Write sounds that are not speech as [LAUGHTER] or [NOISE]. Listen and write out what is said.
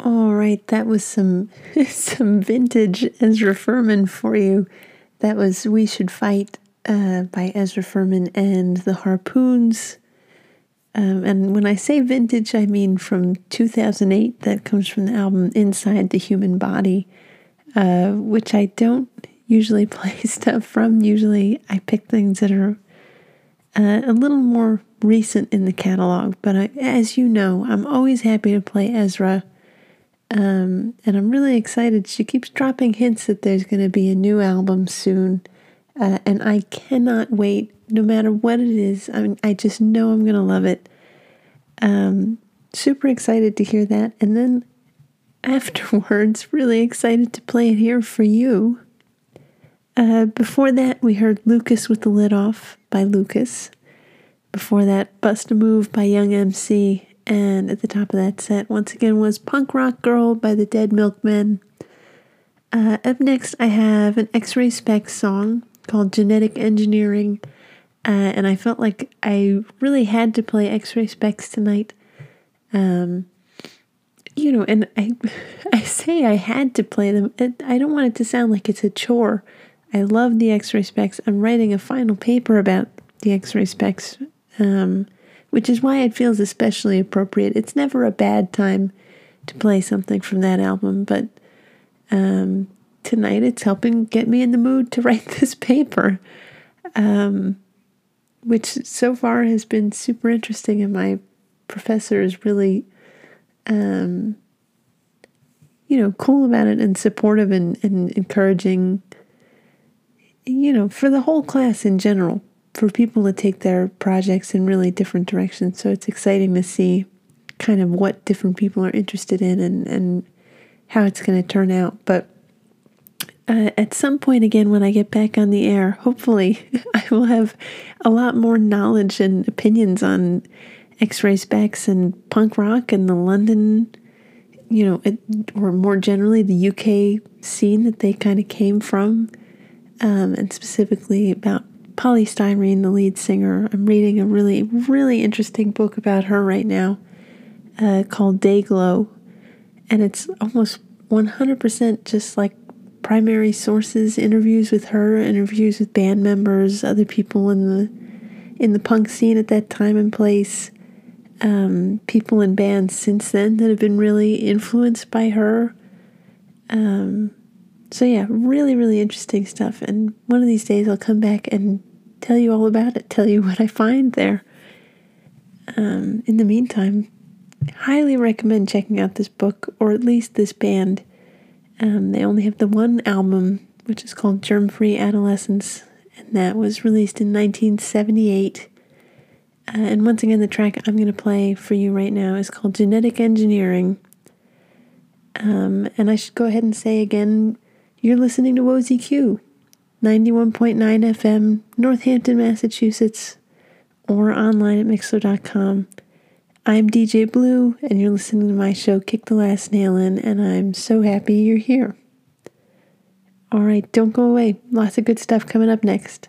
All right, that was some [LAUGHS] some vintage Ezra Furman for you. That was "We Should Fight" uh, by Ezra Furman and the Harpoons. Um, and when I say vintage, I mean from 2008. That comes from the album Inside the Human Body, uh, which I don't usually [LAUGHS] play stuff from. Usually, I pick things that are uh, a little more recent in the catalog. But I, as you know, I'm always happy to play Ezra. Um, and I'm really excited. She keeps dropping hints that there's going to be a new album soon. Uh, and I cannot wait, no matter what it is. I mean, I just know I'm going to love it. Um, super excited to hear that. And then afterwards, [LAUGHS] really excited to play it here for you. Uh, before that, we heard Lucas with the Lid Off by Lucas. Before that, Bust a Move by Young MC and at the top of that set, once again, was Punk Rock Girl by the Dead Milkmen. Uh, up next, I have an X Ray Spex song called Genetic Engineering. Uh, and I felt like I really had to play X Ray Spex tonight. Um, you know, and I, [LAUGHS] I say I had to play them. I don't want it to sound like it's a chore. I love the X Ray Spex. I'm writing a final paper about the X Ray Spex. Um, which is why it feels especially appropriate. It's never a bad time to play something from that album, but um, tonight it's helping get me in the mood to [LAUGHS] write this paper, um, which so far has been super interesting, and my professor is really, um, you know, cool about it and supportive and, and encouraging, you know, for the whole class in general for people to take their projects in really different directions. So it's exciting to see kind of what different people are interested in and, and how it's going to turn out. But uh, at some point again, when I get back on the air, hopefully [LAUGHS] I will have a lot more knowledge and opinions on X Ray Spex and punk rock and the London, you know, or more generally the UK scene that they kind of came from, um, and specifically about Poly Styrene, the lead singer. I'm reading a really, really interesting book about her right now uh, called Dayglo. And it's almost 100% just like primary sources, interviews with her, interviews with band members, other people in the in the punk scene at that time and place, um, people in bands since then that have been really influenced by her. Um, so yeah, really, really interesting stuff. And one of these days I'll come back and tell you all about it, tell you what I find there. Um, in the meantime, highly recommend checking out this book or at least this band. Um, they only have the one album, which is called Germfree Adolescents, and that was released in 1978. Uh, and once again, the track I'm going to play for you right now is called Genetic Engineering. Um, and I should go ahead and say again, you're listening to Wozy Q. 91.9 FM, Northampton, Massachusetts, or online at Mixlr.com. I'm DJ Blue, and you're listening to my show, Kick the Last Nail In, and I'm so happy you're here. All right, don't go away. Lots of good stuff coming up next.